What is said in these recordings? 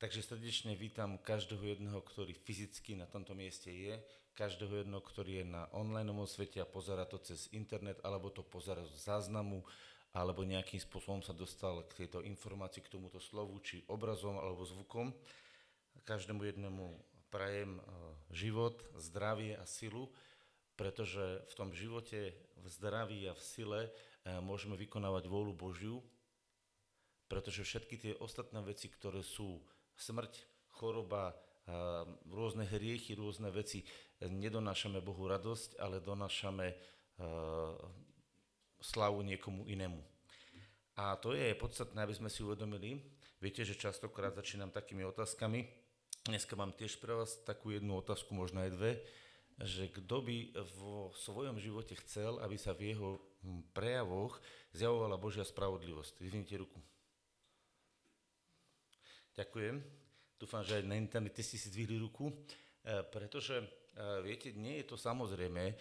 Takže srdečne vítam každého jedného, ktorý fyzicky na tomto mieste je, každého jedného, ktorý je na online svete a pozera to cez internet, alebo to pozera z záznamu, alebo nejakým spôsobom sa dostal k tejto informácii, k tomuto slovu, či obrazom alebo zvukom. Každému jednému prajem eh, život, zdravie a silu, pretože v tom živote, v zdraví a v sile eh, môžeme vykonávať vôľu Božiu, pretože všetky tie ostatné veci, ktoré sú smrť, choroba, rôzne hriechy, rôzne veci. Nedonášame Bohu radosť, ale donášame slavu niekomu inému. A to je podstatné, aby sme si uvedomili. Viete, že častokrát začínam takými otázkami. Dneska mám tiež pre vás takú jednu otázku, možno aj dve, že kto by vo svojom živote chcel, aby sa v jeho hm, prejavoch zjavovala Božia spravodlivosť. Vyvinite ruku. Ďakujem. Dúfam, že aj na internete si si zdvihli ruku, e, pretože e, viete, nie je to samozrejme, e,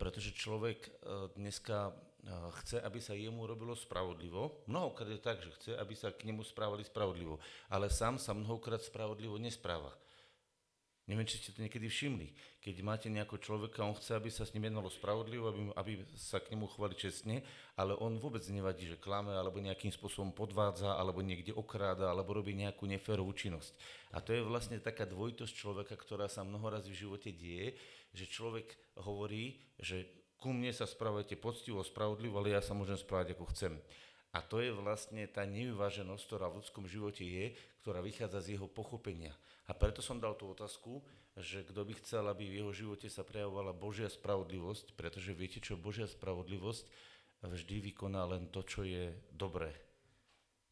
pretože človek dneska chce, aby sa jemu robilo spravodlivo. Mnohokrát je tak, že chce, aby sa k nemu správali spravodlivo, ale sám sa mnohokrát spravodlivo nespráva. Neviem, či ste to niekedy všimli. Keď máte nejakého človeka, on chce, aby sa s ním jednalo spravodlivo, aby, aby sa k nemu chovali čestne, ale on vôbec nevadí, že klame, alebo nejakým spôsobom podvádza, alebo niekde okráda, alebo robí nejakú neférovú činnosť. A to je vlastne taká dvojitosť človeka, ktorá sa mnoho razy v živote deje, že človek hovorí, že ku mne sa správajte poctivo, spravodlivo, ale ja sa môžem správať ako chcem. A to je vlastne tá nevyváženosť, ktorá v ľudskom živote je, ktorá vychádza z jeho pochopenia. A preto som dal tú otázku, že kto by chcel, aby v jeho živote sa prejavovala Božia spravodlivosť, pretože viete čo, Božia spravodlivosť vždy vykoná len to, čo je dobré,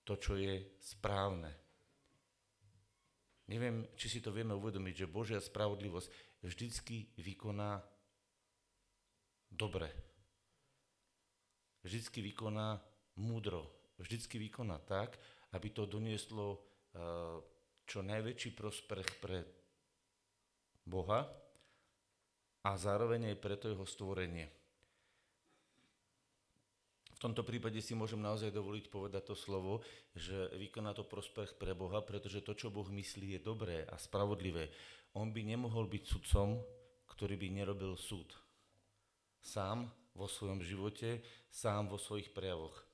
to, čo je správne. Neviem, či si to vieme uvedomiť, že Božia spravodlivosť vždycky vykoná dobre. Vždycky vykoná múdro. Vždycky vykoná tak, aby to donieslo uh, čo najväčší prospech pre Boha a zároveň aj pre to jeho stvorenie. V tomto prípade si môžem naozaj dovoliť povedať to slovo, že vykoná to prospech pre Boha, pretože to, čo Boh myslí, je dobré a spravodlivé. On by nemohol byť sudcom, ktorý by nerobil súd. Sám vo svojom živote, sám vo svojich prejavoch.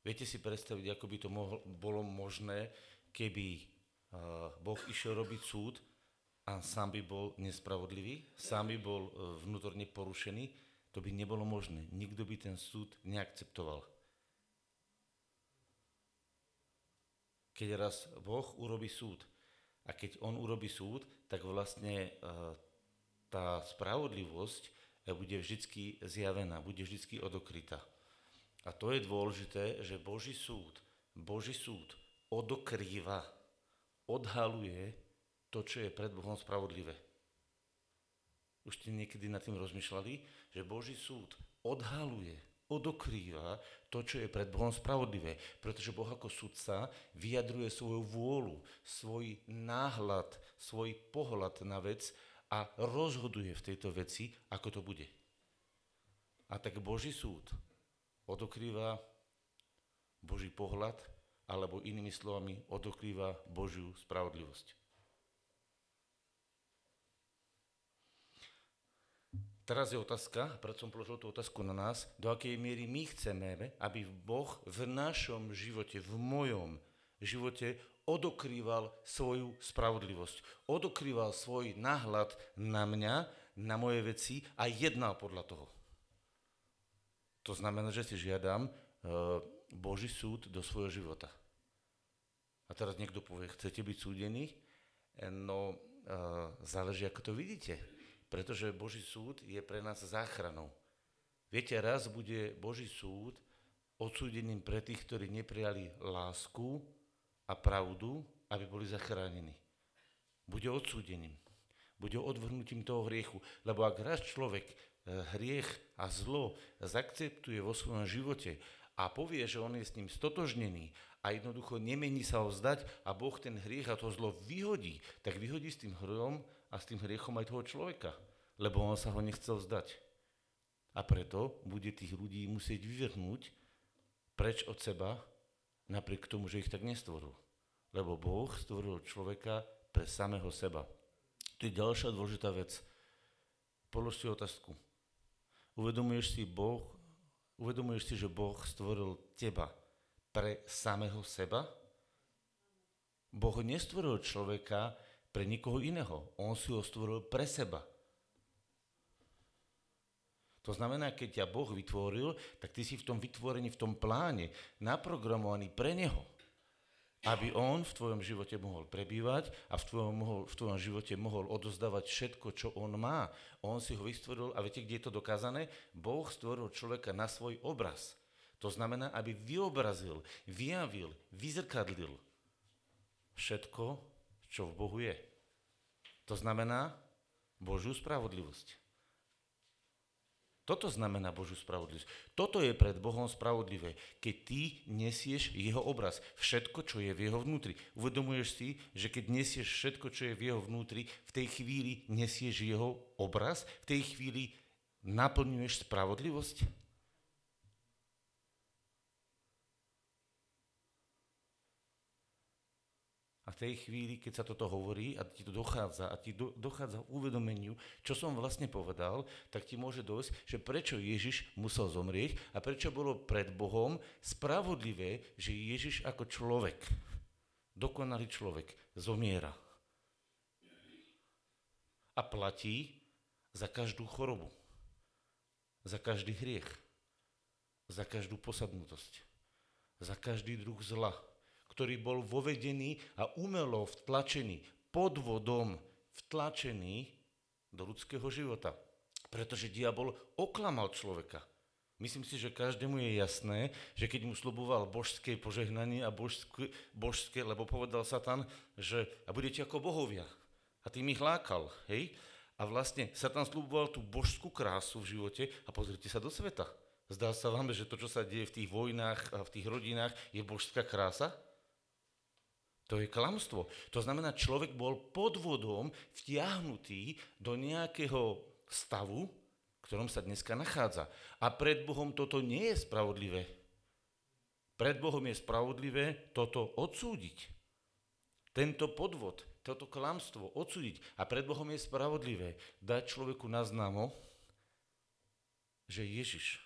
Viete si predstaviť, ako by to mohlo, bolo možné, keby Boh išiel robiť súd a sám by bol nespravodlivý, sám by bol e, vnútorne porušený, to by nebolo možné. Nikto by ten súd neakceptoval. Keď raz Boh urobí súd a keď On urobí súd, tak vlastne e, tá spravodlivosť bude vždy zjavená, bude vždy odokrytá. A to je dôležité, že Boží súd, Boží súd odokrýva, odhaluje to, čo je pred Bohom spravodlivé. Už ste niekedy nad tým rozmýšľali, že Boží súd odhaluje, odokrýva to, čo je pred Bohom spravodlivé. Pretože Boh ako sudca vyjadruje svoju vôľu, svoj náhľad, svoj pohľad na vec a rozhoduje v tejto veci, ako to bude. A tak Boží súd odokrýva Boží pohľad alebo inými slovami odokrýva Božiu spravodlivosť. Teraz je otázka, preto som položil tú otázku na nás, do akej miery my chceme, aby Boh v našom živote, v mojom živote odokrýval svoju spravodlivosť. Odokrýval svoj náhľad na mňa, na moje veci a jednal podľa toho. To znamená, že si žiadam e, Boží súd do svojho života. A teraz niekto povie, chcete byť súdení? E, no, uh, záleží, ako to vidíte. Pretože Boží súd je pre nás záchranou. Viete, raz bude Boží súd odsúdením pre tých, ktorí neprijali lásku a pravdu, aby boli zachránení. Bude odsúdením. Bude odvrhnutím toho hriechu. Lebo ak raz človek e, hriech a zlo zakceptuje vo svojom živote a povie, že on je s ním stotožnený a jednoducho nemení sa ho vzdať a Boh ten hriech a to zlo vyhodí, tak vyhodí s tým hrom a s tým hriechom aj toho človeka, lebo on sa ho nechcel vzdať. A preto bude tých ľudí musieť vyvrhnúť preč od seba, napriek tomu, že ich tak nestvoril. Lebo Boh stvoril človeka pre samého seba. To je ďalšia dôležitá vec. Polož si otázku. Uvedomuješ si, boh, uvedomuješ si, že Boh stvoril teba pre samého seba? Boh nestvoril človeka pre nikoho iného. On si ho stvoril pre seba. To znamená, keď ťa Boh vytvoril, tak ty si v tom vytvorení, v tom pláne naprogramovaný pre Neho. Aby On v tvojom živote mohol prebývať a v tvojom, mohol, v tvojom živote mohol odozdávať všetko, čo On má. On si ho vystvoril a viete, kde je to dokázané? Boh stvoril človeka na svoj obraz. To znamená, aby vyobrazil, vyjavil, vyzrkadlil všetko, čo v Bohu je. To znamená Božiu spravodlivosť. Toto znamená Božiu spravodlivosť. Toto je pred Bohom spravodlivé, keď ty nesieš jeho obraz, všetko, čo je v jeho vnútri. Uvedomuješ si, že keď nesieš všetko, čo je v jeho vnútri, v tej chvíli nesieš jeho obraz, v tej chvíli naplňuješ spravodlivosť? A v tej chvíli, keď sa toto hovorí a ti to dochádza a ti do, dochádza uvedomeniu, čo som vlastne povedal, tak ti môže dojsť, že prečo Ježiš musel zomrieť a prečo bolo pred Bohom spravodlivé, že Ježiš ako človek, dokonalý človek, zomiera. A platí za každú chorobu, za každý hriech, za každú posadnutosť, za každý druh zla, ktorý bol vovedený a umelo vtlačený, podvodom vtlačený do ľudského života. Pretože diabol oklamal človeka. Myslím si, že každému je jasné, že keď mu sluboval božské požehnanie a božské, božské lebo povedal Satan, že a budete ako bohovia. A tým ich lákal, hej? A vlastne Satan sluboval tú božskú krásu v živote a pozrite sa do sveta. Zdá sa vám, že to, čo sa deje v tých vojnách a v tých rodinách, je božská krása? To je klamstvo. To znamená, človek bol podvodom vtiahnutý do nejakého stavu, v ktorom sa dneska nachádza. A pred Bohom toto nie je spravodlivé. Pred Bohom je spravodlivé toto odsúdiť. Tento podvod, toto klamstvo odsúdiť. A pred Bohom je spravodlivé dať človeku na známo, že Ježiš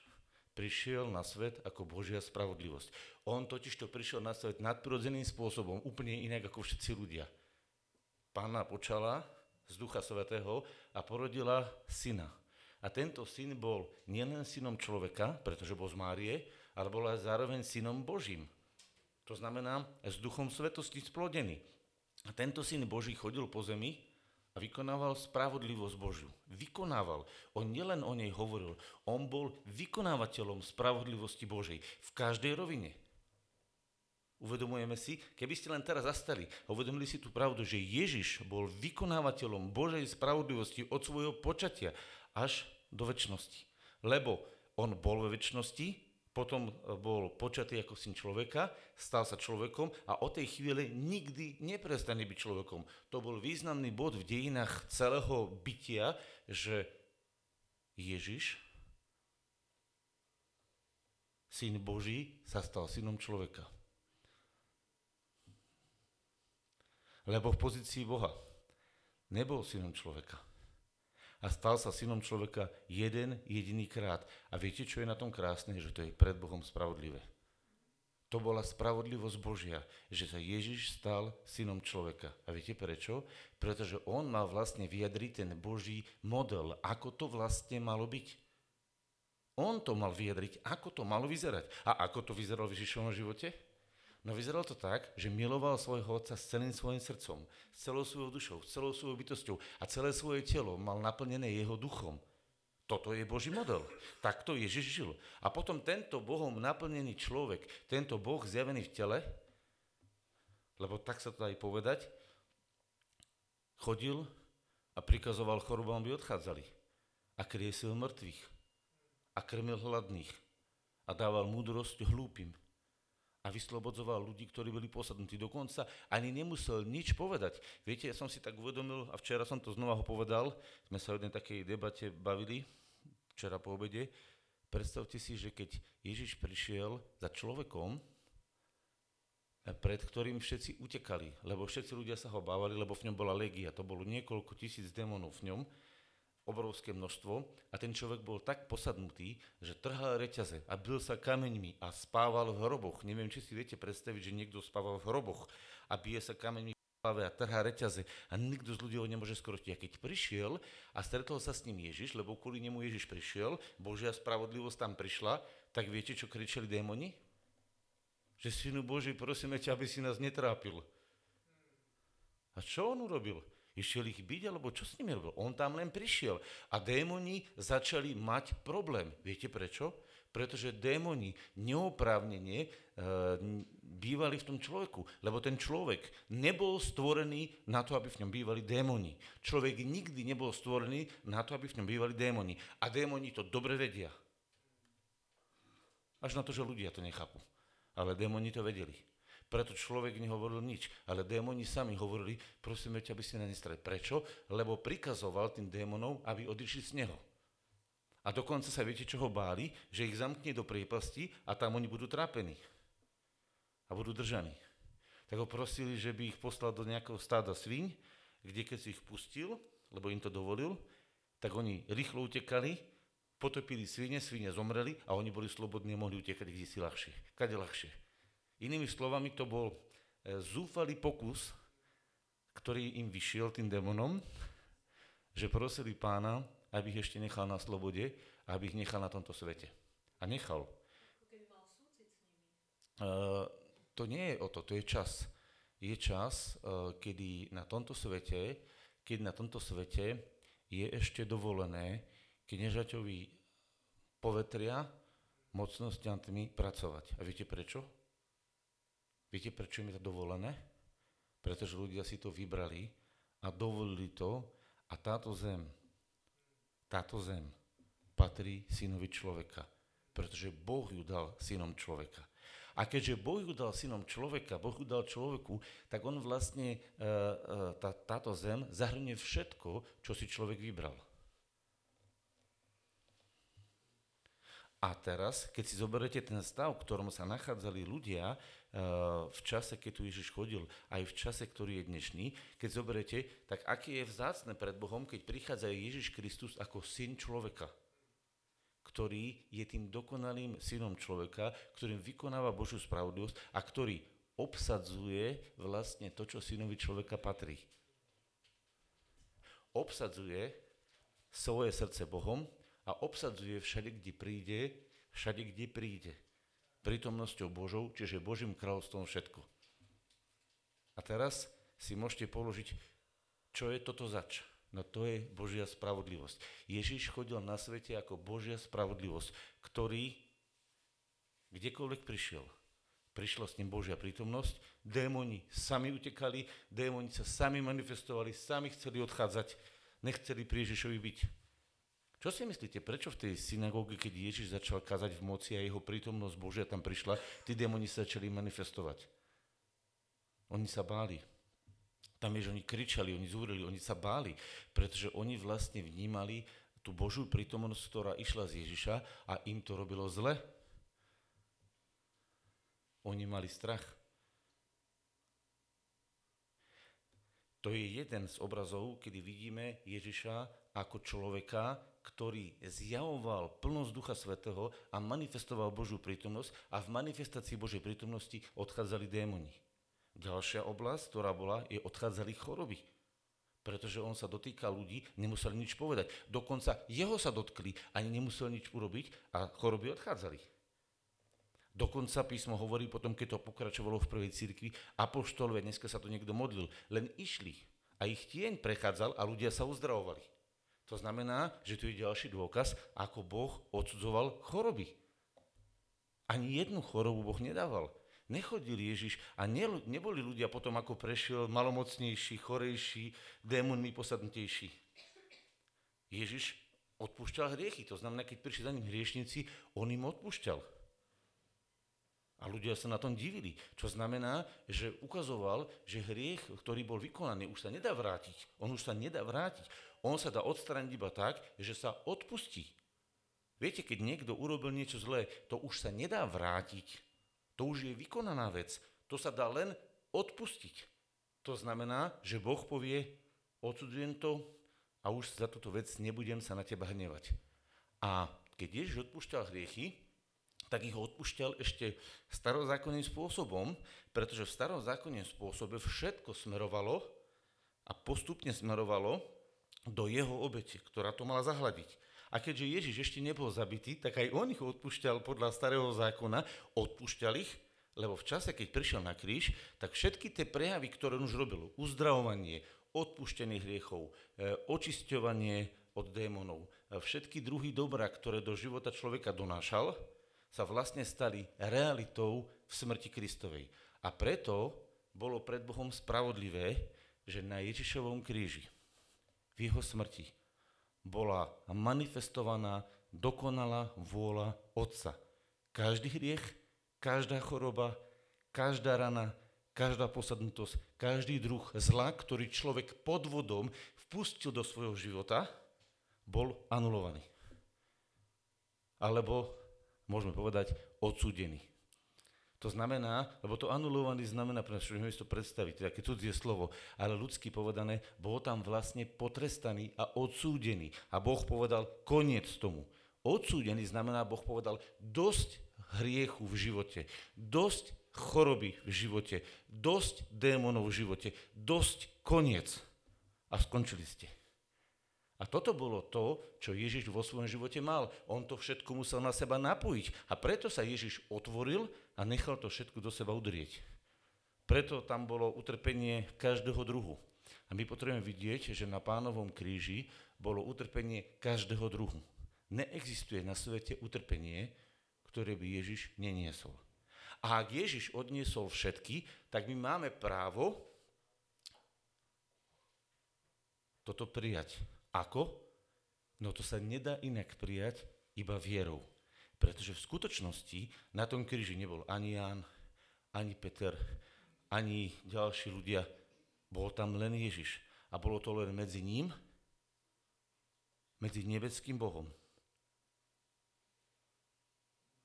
prišiel na svet ako Božia spravodlivosť. On totiž to prišiel na svet nadprirodzeným spôsobom, úplne inak ako všetci ľudia. Pána počala z Ducha Svetého a porodila syna. A tento syn bol nielen synom človeka, pretože bol z Márie, ale bol aj zároveň synom Božím. To znamená, s Duchom Svetosti splodený. A tento syn Boží chodil po zemi a vykonával spravodlivosť Božiu. Vykonával. On nielen o nej hovoril, on bol vykonávateľom spravodlivosti Božej v každej rovine. Uvedomujeme si, keby ste len teraz zastali a uvedomili si tú pravdu, že Ježiš bol vykonávateľom Božej spravodlivosti od svojho počatia až do väčšnosti. Lebo on bol vo väčšnosti, potom e, bol počatý ako syn človeka, stal sa človekom a od tej chvíle nikdy neprestane byť človekom. To bol významný bod v dejinách celého bytia, že Ježiš, syn Boží, sa stal synom človeka. Lebo v pozícii Boha nebol synom človeka a stal sa synom človeka jeden jediný krát. A viete, čo je na tom krásne? Že to je pred Bohom spravodlivé. To bola spravodlivosť Božia, že sa Ježiš stal synom človeka. A viete prečo? Pretože on mal vlastne vyjadriť ten Boží model, ako to vlastne malo byť. On to mal vyjadriť, ako to malo vyzerať. A ako to vyzeralo v Ježišovom živote? No vyzeralo to tak, že miloval svojho otca s celým svojim srdcom, s celou svojou dušou, s celou svojou bytosťou a celé svoje telo mal naplnené jeho duchom. Toto je Boží model. Takto Ježiš žil. A potom tento Bohom naplnený človek, tento Boh zjavený v tele, lebo tak sa to aj povedať, chodil a prikazoval chorobám, aby odchádzali. A kriesil mŕtvych. A krmil hladných. A dával múdrosť hlúpim a vyslobodzoval ľudí, ktorí boli posadnutí. Dokonca ani nemusel nič povedať. Viete, ja som si tak uvedomil, a včera som to znova ho povedal, sme sa o jednej takej debate bavili, včera po obede, predstavte si, že keď Ježiš prišiel za človekom, pred ktorým všetci utekali, lebo všetci ľudia sa ho bávali, lebo v ňom bola legia. To bolo niekoľko tisíc démonov v ňom, obrovské množstvo a ten človek bol tak posadnutý, že trhal reťaze a bil sa kameňmi a spával v hroboch. Neviem, či si viete predstaviť, že niekto spával v hroboch a bije sa kameňmi a trhá reťaze a nikto z ľudí ho nemôže skrotiť. A keď prišiel a stretol sa s ním Ježiš, lebo kvôli nemu Ježiš prišiel, Božia spravodlivosť tam prišla, tak viete, čo kričali démoni? Že synu Boží, prosíme ťa, aby si nás netrápil. A čo on urobil? Išiel ich byť, alebo čo s nimi robil? On tam len prišiel. A démoni začali mať problém. Viete prečo? Pretože démoni neoprávnene e, bývali v tom človeku. Lebo ten človek nebol stvorený na to, aby v ňom bývali démoni. Človek nikdy nebol stvorený na to, aby v ňom bývali démoni. A démoni to dobre vedia. Až na to, že ľudia to nechápu. Ale démoni to vedeli. Preto človek nehovoril nič. Ale démoni sami hovorili, prosíme ťa, aby si na nestrali. Prečo? Lebo prikazoval tým démonom, aby odišli z neho. A dokonca sa viete, čo ho báli? Že ich zamkne do priepasti a tam oni budú trápení. A budú držaní. Tak ho prosili, že by ich poslal do nejakého stáda sviň, kde keď si ich pustil, lebo im to dovolil, tak oni rýchlo utekali, potopili svine, svine zomreli a oni boli slobodní a mohli utekať kde si ľahšie. Kade ľahšie. Inými slovami, to bol e, zúfalý pokus, ktorý im vyšiel tým démonom, že prosili pána, aby ich ešte nechal na slobode aby ich nechal na tomto svete. A nechal. Uh, to nie je o to, to je čas. Je čas, uh, kedy na tomto svete, keď na tomto svete je ešte dovolené kniežaťovi povetria mocnosťami pracovať. A viete prečo? Viete, prečo im je to dovolené? Pretože ľudia si to vybrali a dovolili to a táto zem, táto zem patrí synovi človeka. Pretože Boh ju dal synom človeka. A keďže Boh ju dal synom človeka, Boh ju dal človeku, tak on vlastne, e, e, tá, táto zem zahrnie všetko, čo si človek vybral. A teraz, keď si zoberiete ten stav, v ktorom sa nachádzali ľudia, v čase, keď tu Ježiš chodil, aj v čase, ktorý je dnešný, keď zoberete, tak aké je vzácne pred Bohom, keď prichádza Ježiš Kristus ako syn človeka, ktorý je tým dokonalým synom človeka, ktorým vykonáva Božiu spravodlivosť a ktorý obsadzuje vlastne to, čo synovi človeka patrí. Obsadzuje svoje srdce Bohom a obsadzuje všade, kde príde, všade, kde príde prítomnosťou Božou, čiže Božím kráľovstvom všetko. A teraz si môžete položiť, čo je toto zač. No to je Božia spravodlivosť. Ježiš chodil na svete ako Božia spravodlivosť, ktorý kdekoľvek prišiel, prišla s ním Božia prítomnosť, démoni sami utekali, démoni sa sami manifestovali, sami chceli odchádzať, nechceli pri Ježišovi byť. Čo si myslíte, prečo v tej synagóge, keď Ježiš začal kázať v moci a jeho prítomnosť Božia tam prišla, tí démoni sa začali manifestovať? Oni sa báli. Tam je, že oni kričali, oni zúrili, oni sa báli, pretože oni vlastne vnímali tú Božú prítomnosť, ktorá išla z Ježiša a im to robilo zle. Oni mali strach. To je jeden z obrazov, kedy vidíme Ježiša ako človeka, ktorý zjavoval plnosť Ducha Svetého a manifestoval Božiu prítomnosť a v manifestácii Božej prítomnosti odchádzali démoni. Ďalšia oblasť, ktorá bola, je odchádzali choroby. Pretože on sa dotýka ľudí, nemuseli nič povedať. Dokonca jeho sa dotkli, ani nemuseli nič urobiť a choroby odchádzali. Dokonca písmo hovorí potom, keď to pokračovalo v prvej cirkvi, apoštolové, dneska sa to niekto modlil, len išli a ich tieň prechádzal a ľudia sa uzdravovali. To znamená, že tu je ďalší dôkaz, ako Boh odsudzoval choroby. Ani jednu chorobu Boh nedával. Nechodil Ježiš a ne, neboli ľudia potom, ako prešiel malomocnejší, chorejší, démonmi posadnutejší. Ježiš odpúšťal hriechy. To znamená, keď prišli za ním hriešnici, on im odpúšťal. A ľudia sa na tom divili. Čo znamená, že ukazoval, že hriech, ktorý bol vykonaný, už sa nedá vrátiť. On už sa nedá vrátiť. On sa dá odstrániť iba tak, že sa odpustí. Viete, keď niekto urobil niečo zlé, to už sa nedá vrátiť. To už je vykonaná vec. To sa dá len odpustiť. To znamená, že Boh povie, odsudzujem to a už za túto vec nebudem sa na teba hnevať. A keď Ježiš odpúšťal hriechy, tak ich odpúšťal ešte starozákonným spôsobom, pretože v starozákonnom spôsobe všetko smerovalo a postupne smerovalo do jeho obete, ktorá to mala zahľadiť. A keďže Ježiš ešte nebol zabitý, tak aj on ich odpúšťal podľa starého zákona, odpúšťal ich, lebo v čase, keď prišiel na kríž, tak všetky tie prejavy, ktoré on už robil, uzdravovanie, odpúštených hriechov, e, očisťovanie od démonov, všetky druhy dobra, ktoré do života človeka donášal, sa vlastne stali realitou v smrti Kristovej. A preto bolo pred Bohom spravodlivé, že na Ježišovom kríži, v jeho smrti, bola manifestovaná dokonalá vôľa Otca. Každý hriech, každá choroba, každá rana, každá posadnutosť, každý druh zla, ktorý človek pod vodom vpustil do svojho života, bol anulovaný. Alebo, môžeme povedať, odsúdený. To znamená, lebo to anulovaný znamená, pre nás, že to predstaviť, také cudzie slovo, ale ľudsky povedané, bol tam vlastne potrestaný a odsúdený. A Boh povedal koniec tomu. Odsúdený znamená, Boh povedal dosť hriechu v živote, dosť choroby v živote, dosť démonov v živote, dosť koniec. A skončili ste. A toto bolo to, čo Ježiš vo svojom živote mal. On to všetko musel na seba napojiť. A preto sa Ježiš otvoril a nechal to všetko do seba udrieť. Preto tam bolo utrpenie každého druhu. A my potrebujeme vidieť, že na pánovom kríži bolo utrpenie každého druhu. Neexistuje na svete utrpenie, ktoré by Ježiš neniesol. A ak Ježiš odniesol všetky, tak my máme právo toto prijať. Ako? No to sa nedá inak prijať iba vierou. Pretože v skutočnosti na tom kríži nebol ani Ján, ani Peter, ani ďalší ľudia. Bol tam len Ježiš. A bolo to len medzi ním, medzi nebeským Bohom.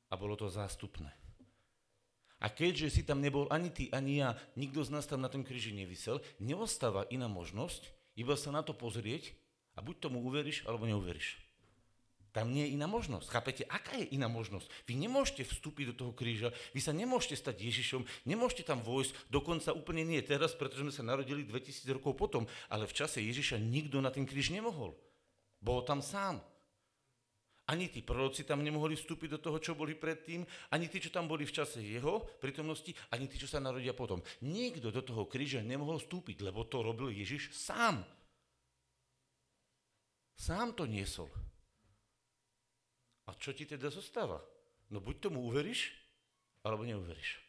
A bolo to zástupné. A keďže si tam nebol ani ty, ani ja, nikto z nás tam na tom kríži nevysel, neostáva iná možnosť, iba sa na to pozrieť a buď tomu uveríš, alebo neuveríš. Tam nie je iná možnosť. Chápete, aká je iná možnosť? Vy nemôžete vstúpiť do toho kríža, vy sa nemôžete stať Ježišom, nemôžete tam vojsť, dokonca úplne nie teraz, pretože sme sa narodili 2000 rokov potom, ale v čase Ježiša nikto na ten kríž nemohol. Bol tam sám. Ani tí proroci tam nemohli vstúpiť do toho, čo boli predtým, ani tí, čo tam boli v čase jeho prítomnosti, ani tí, čo sa narodia potom. Nikto do toho kríža nemohol vstúpiť, lebo to robil Ježiš sám. Sám to niesol. A čo ti teda zostáva? No buď tomu uveríš, alebo neuveríš.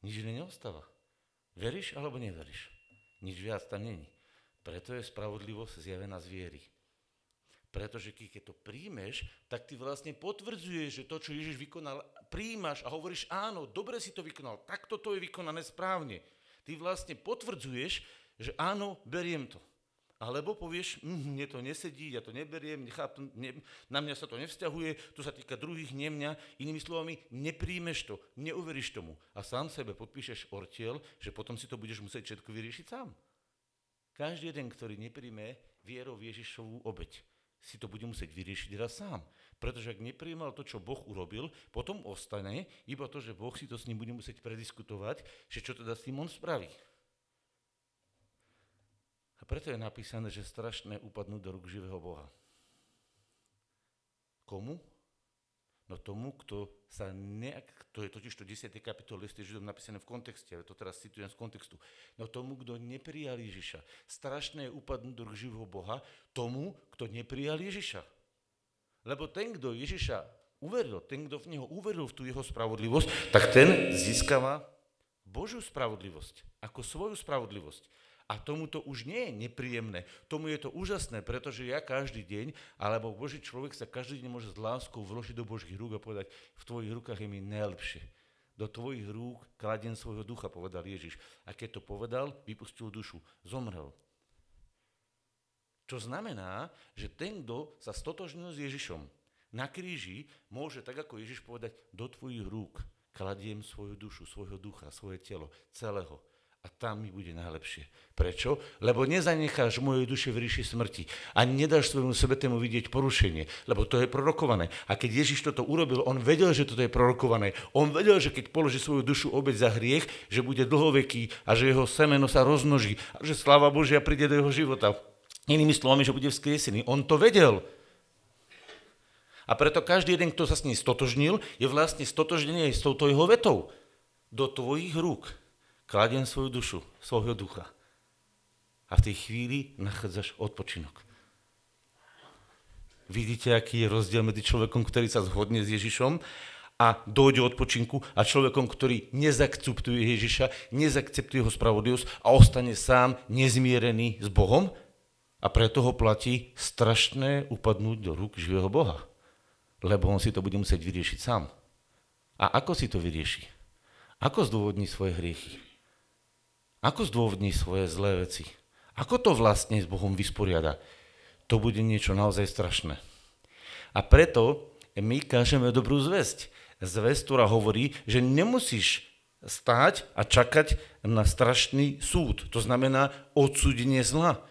Nič iné neostáva. Veríš alebo neveríš. Nič viac tam není. Preto je spravodlivosť zjavená z viery. Pretože keď to príjmeš, tak ty vlastne potvrdzuješ, že to, čo Ježiš vykonal, príjmaš a hovoríš, áno, dobre si to vykonal, takto to je vykonané správne. Ty vlastne potvrdzuješ, že áno, beriem to. Alebo povieš, mm, mne to nesedí, ja to neberiem, nechápem, ne, na mňa sa to nevzťahuje, to sa týka druhých, nie mňa. Inými slovami, nepríjmeš to, neuveríš tomu a sám sebe podpíšeš ortiel, že potom si to budeš musieť všetko vyriešiť sám. Každý jeden, ktorý nepríjme vierou Ježišovú obeď, si to bude musieť vyriešiť raz sám. Pretože ak nepríjmal to, čo Boh urobil, potom ostane iba to, že Boh si to s ním bude musieť prediskutovať, že čo teda s tým on spraví. A preto je napísané, že strašné upadnú do rúk živého Boha. Komu? No tomu, kto sa nejak, to je totiž to 10. kapitol liste Židom napísané v kontexte, ale to teraz citujem z kontextu. No tomu, kto neprijal Ježiša. Strašné je upadnúť do živého Boha tomu, kto neprijal Ježiša. Lebo ten, kto Ježiša uveril, ten, kto v neho uveril v tú jeho spravodlivosť, tak ten získava Božiu spravodlivosť, ako svoju spravodlivosť. A tomu to už nie je nepríjemné, tomu je to úžasné, pretože ja každý deň, alebo Boží človek sa každý deň môže s láskou vložiť do Božích rúk a povedať, v tvojich rukách je mi najlepšie. Do tvojich rúk kladiem svojho ducha, povedal Ježiš. A keď to povedal, vypustil dušu, zomrel. Čo znamená, že ten, kto sa stotožnil s Ježišom na kríži, môže tak ako Ježiš povedať, do tvojich rúk kladiem svoju dušu, svojho ducha, svoje telo, celého. A tam mi bude najlepšie. Prečo? Lebo nezanecháš mojej duše v ríši smrti. Ani nedáš svojmu sebetému vidieť porušenie, lebo to je prorokované. A keď Ježiš toto urobil, on vedel, že toto je prorokované. On vedel, že keď položí svoju dušu obeď za hriech, že bude dlhoveký a že jeho semeno sa rozmnoží a že sláva Božia príde do jeho života. Inými slovami, že bude vzkriesený. On to vedel. A preto každý jeden, kto sa s ním stotožnil, je vlastne stotožnený aj s touto jeho vetou. Do tvojich rúk kladiem svoju dušu, svojho ducha. A v tej chvíli nachádzaš odpočinok. Vidíte, aký je rozdiel medzi človekom, ktorý sa zhodne s Ježišom a dojde odpočinku a človekom, ktorý nezakceptuje Ježiša, nezakceptuje jeho spravodlivosť a ostane sám nezmierený s Bohom a preto ho platí strašné upadnúť do rúk živého Boha lebo on si to bude musieť vyriešiť sám. A ako si to vyrieši? Ako zdôvodní svoje hriechy? Ako zdôvodní svoje zlé veci? Ako to vlastne s Bohom vysporiada? To bude niečo naozaj strašné. A preto my kážeme dobrú zväzť. Zväzť, ktorá hovorí, že nemusíš stáť a čakať na strašný súd. To znamená odsúdenie zla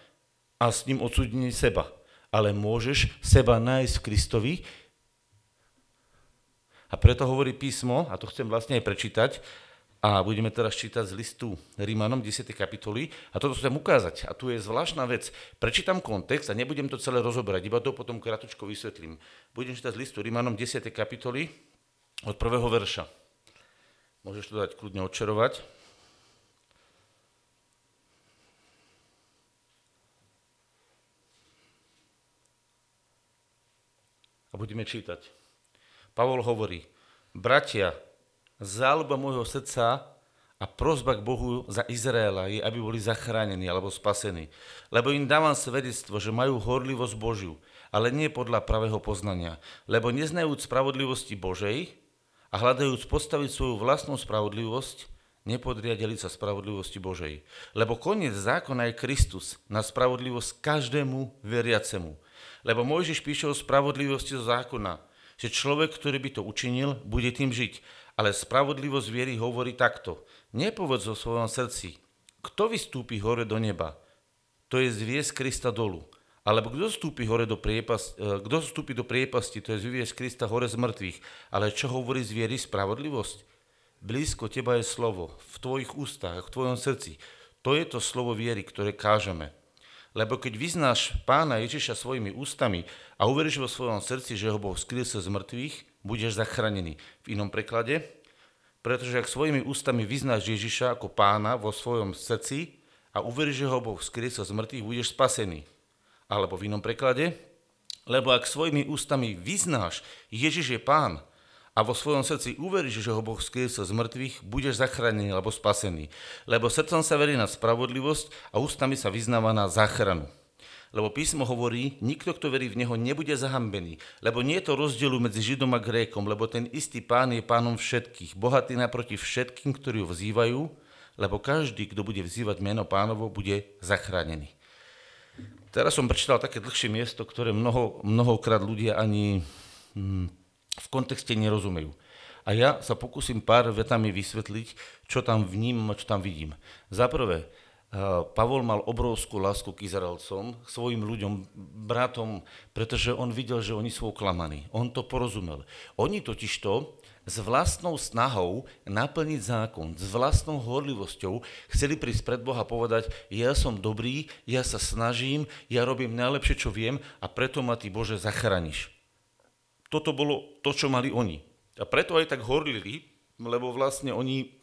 a s ním odsúdenie seba. Ale môžeš seba nájsť v Kristovi, a preto hovorí písmo, a to chcem vlastne aj prečítať, a budeme teraz čítať z listu Rímanom 10. kapitoly. A toto chcem ukázať. A tu je zvláštna vec. Prečítam kontext a nebudem to celé rozoberať, iba to potom kratučko vysvetlím. Budem čítať z listu Rímanom 10. kapitoly od prvého verša. Môžeš to dať kľudne odčerovať. A budeme čítať. Pavol hovorí, bratia, záľuba môjho srdca a prozba k Bohu za Izraela je, aby boli zachránení alebo spasení. Lebo im dávam svedectvo, že majú horlivosť Božiu, ale nie podľa pravého poznania. Lebo neznajúc spravodlivosti Božej a hľadajúc postaviť svoju vlastnú spravodlivosť, nepodriadili sa spravodlivosti Božej. Lebo koniec zákona je Kristus na spravodlivosť každému veriacemu. Lebo Mojžiš píše o spravodlivosti zo zákona, že človek, ktorý by to učinil, bude tým žiť. Ale spravodlivosť viery hovorí takto. Nepovedz o svojom srdci, kto vystúpi hore do neba? To je zviesť Krista dolu. Alebo kto vstúpi hore do priepasti, e, kto vstúpi do priepasti, to je zviesť Krista hore z mŕtvych. Ale čo hovorí z viery spravodlivosť? Blízko teba je slovo, v tvojich ústach, v tvojom srdci. To je to slovo viery, ktoré kážeme. Lebo keď vyznáš pána Ježiša svojimi ústami a uveríš vo svojom srdci, že ho Boh sa z mŕtvych, budeš zachránený. V inom preklade, pretože ak svojimi ústami vyznáš Ježiša ako pána vo svojom srdci a uveríš, že ho Boh sa z mŕtvych, budeš spasený. Alebo v inom preklade, lebo ak svojimi ústami vyznáš, Ježiš je pán a vo svojom srdci uveríš, že ho Boh skriesil z mŕtvych, budeš zachránený alebo spasený. Lebo srdcom sa verí na spravodlivosť a ústami sa vyznáva na záchranu. Lebo písmo hovorí, nikto, kto verí v Neho, nebude zahambený. Lebo nie je to rozdielu medzi Židom a Grékom, lebo ten istý pán je pánom všetkých, bohatý naproti všetkým, ktorí ho vzývajú, lebo každý, kto bude vzývať meno pánovo, bude zachránený. Teraz som prečítal také dlhšie miesto, ktoré mnoho, mnohokrát ľudia ani hm, v kontexte nerozumejú. A ja sa pokúsim pár vetami vysvetliť, čo tam vnímam a čo tam vidím. Za prvé, Pavol mal obrovskú lásku k Izraelcom, k svojim ľuďom, bratom, pretože on videl, že oni sú oklamaní. On to porozumel. Oni totižto s vlastnou snahou naplniť zákon, s vlastnou horlivosťou chceli prísť pred Boha a povedať, ja som dobrý, ja sa snažím, ja robím najlepšie, čo viem a preto ma ty Bože zachrániš. Toto bolo to, čo mali oni. A preto aj tak horlili, lebo vlastne oni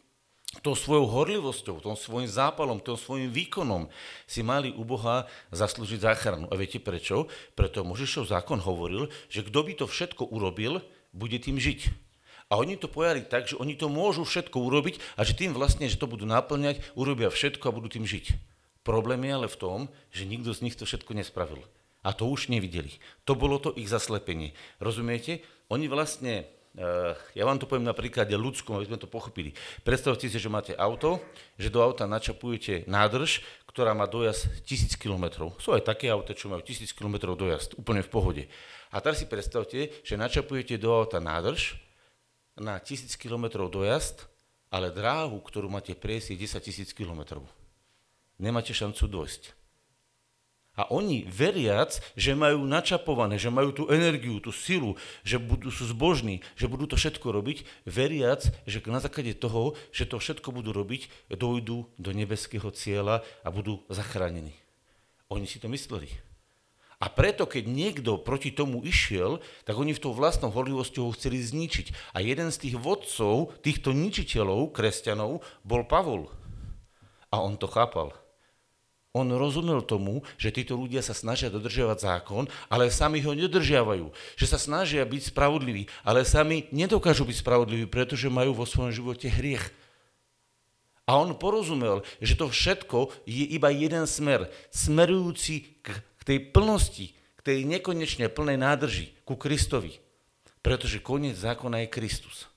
tou svojou horlivosťou, tom svojim zápalom, tom svojim výkonom si mali u Boha zaslúžiť záchranu. A viete prečo? Preto Možišov zákon hovoril, že kto by to všetko urobil, bude tým žiť. A oni to pojali tak, že oni to môžu všetko urobiť a že tým vlastne, že to budú naplňať, urobia všetko a budú tým žiť. Problém je ale v tom, že nikto z nich to všetko nespravil. A to už nevideli. To bolo to ich zaslepenie. Rozumiete? Oni vlastne, ja vám to poviem na príklade ľudskom, aby sme to pochopili. Predstavte si, že máte auto, že do auta načapujete nádrž, ktorá má dojazd 1000 km. Sú aj také auta, čo majú 1000 km dojazd, úplne v pohode. A teraz si predstavte, že načapujete do auta nádrž, na tisíc kilometrov dojazd, ale dráhu, ktorú máte prejsť, je 10 tisíc kilometrov. Nemáte šancu dojsť. A oni veriac, že majú načapované, že majú tú energiu, tú silu, že budú, sú zbožní, že budú to všetko robiť, veriac, že na základe toho, že to všetko budú robiť, dojdú do nebeského cieľa a budú zachránení. Oni si to mysleli. A preto, keď niekto proti tomu išiel, tak oni v tou vlastnou horlivosťou ho chceli zničiť. A jeden z tých vodcov, týchto ničiteľov, kresťanov, bol Pavol. A on to chápal. On rozumel tomu, že títo ľudia sa snažia dodržiavať zákon, ale sami ho nedržiavajú. Že sa snažia byť spravodliví, ale sami nedokážu byť spravodliví, pretože majú vo svojom živote hriech. A on porozumel, že to všetko je iba jeden smer, smerujúci k, tej plnosti, k tej nekonečne plnej nádrži, ku Kristovi. Pretože koniec zákona je Kristus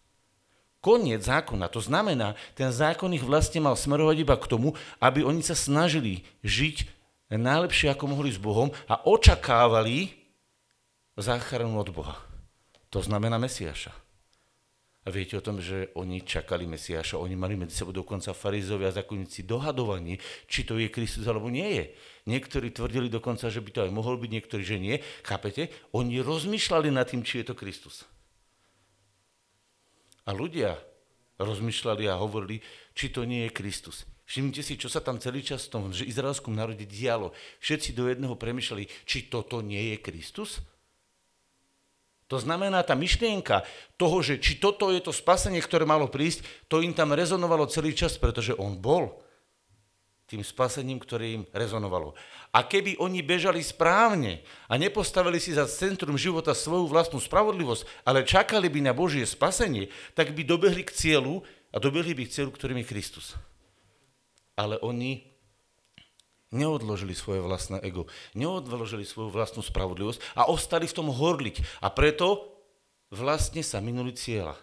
koniec zákona. To znamená, ten zákon ich vlastne mal smerovať iba k tomu, aby oni sa snažili žiť najlepšie, ako mohli s Bohom a očakávali záchranu od Boha. To znamená Mesiaša. A viete o tom, že oni čakali Mesiaša, oni mali medzi sebou dokonca farizovia a zákonníci dohadovaní, či to je Kristus alebo nie je. Niektorí tvrdili dokonca, že by to aj mohol byť, niektorí, že nie. Chápete? Oni rozmýšľali nad tým, či je to Kristus. A ľudia rozmýšľali a hovorili, či to nie je Kristus. Všimnite si, čo sa tam celý čas v tom že izraelskom národe dialo. Všetci do jedného premyšľali, či toto nie je Kristus. To znamená, tá myšlienka toho, že či toto je to spasenie, ktoré malo prísť, to im tam rezonovalo celý čas, pretože on bol tým spasením, ktoré im rezonovalo. A keby oni bežali správne a nepostavili si za centrum života svoju vlastnú spravodlivosť, ale čakali by na Božie spasenie, tak by dobehli k cieľu a dobehli by k cieľu, ktorým je Kristus. Ale oni neodložili svoje vlastné ego, neodložili svoju vlastnú spravodlivosť a ostali v tom horliť. A preto vlastne sa minuli cieľa.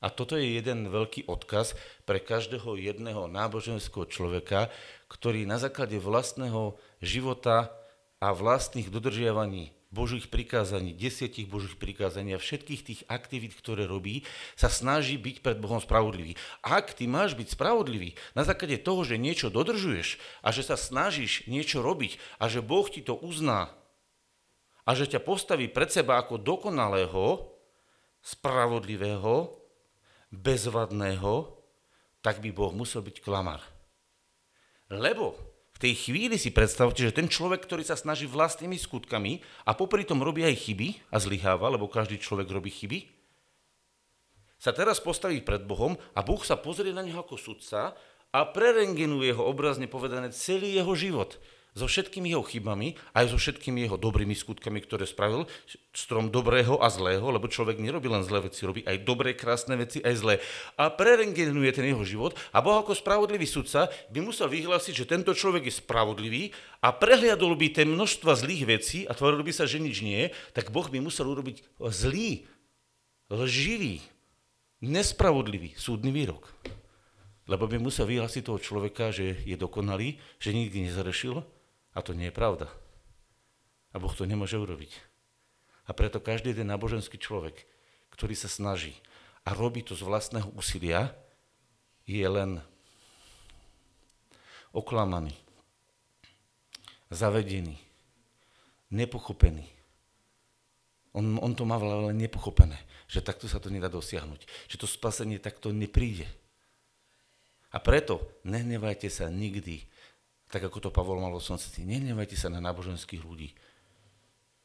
A toto je jeden veľký odkaz pre každého jedného náboženského človeka, ktorý na základe vlastného života a vlastných dodržiavaní Božích prikázaní, desiatich Božích prikázaní a všetkých tých aktivít, ktoré robí, sa snaží byť pred Bohom spravodlivý. Ak ty máš byť spravodlivý na základe toho, že niečo dodržuješ a že sa snažíš niečo robiť a že Boh ti to uzná a že ťa postaví pred seba ako dokonalého, spravodlivého, bezvadného, tak by Boh musel byť klamár. Lebo v tej chvíli si predstavte, že ten človek, ktorý sa snaží vlastnými skutkami a popri tom robí aj chyby a zlyháva, lebo každý človek robí chyby, sa teraz postaví pred Bohom a Boh sa pozrie na neho ako sudca a prerengenuje ho obrazne povedané celý jeho život so všetkými jeho chybami, aj so všetkými jeho dobrými skutkami, ktoré spravil, strom dobrého a zlého, lebo človek nerobí len zlé veci, robí aj dobré, krásne veci, aj zlé. A prerengenuje ten jeho život a Boh ako spravodlivý sudca by musel vyhlásiť, že tento človek je spravodlivý a prehliadol by tie množstva zlých vecí a tvoril by sa, že nič nie, tak Boh by musel urobiť zlý, lživý, nespravodlivý súdny výrok. Lebo by musel vyhlásiť toho človeka, že je dokonalý, že nikdy nezarešil a to nie je pravda. A Boh to nemôže urobiť. A preto každý jeden náboženský človek, ktorý sa snaží a robí to z vlastného úsilia, je len oklamaný, zavedený, nepochopený. On, on to má len nepochopené, že takto sa to nedá dosiahnuť, že to spasenie takto nepríde. A preto nehnevajte sa nikdy tak ako to Pavol mal v srdci. Nenevajte sa na náboženských ľudí.